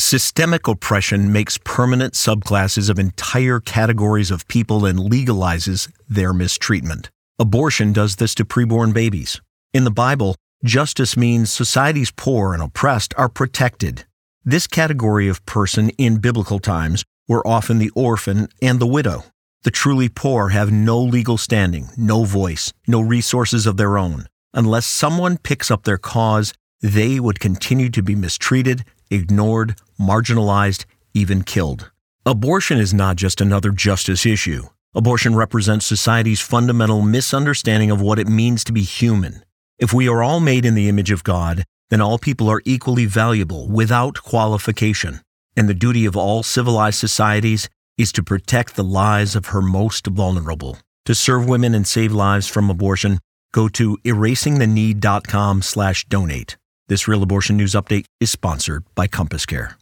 Systemic oppression makes permanent subclasses of entire categories of people and legalizes their mistreatment. Abortion does this to preborn babies. In the Bible, justice means society's poor and oppressed are protected. This category of person in biblical times were often the orphan and the widow. The truly poor have no legal standing, no voice, no resources of their own. Unless someone picks up their cause, they would continue to be mistreated, ignored, marginalized, even killed. Abortion is not just another justice issue. Abortion represents society's fundamental misunderstanding of what it means to be human. If we are all made in the image of God, then all people are equally valuable without qualification. And the duty of all civilized societies is to protect the lives of her most vulnerable. To serve women and save lives from abortion, go to erasingtheneed.com slash donate. This Real Abortion News Update is sponsored by Compass Care.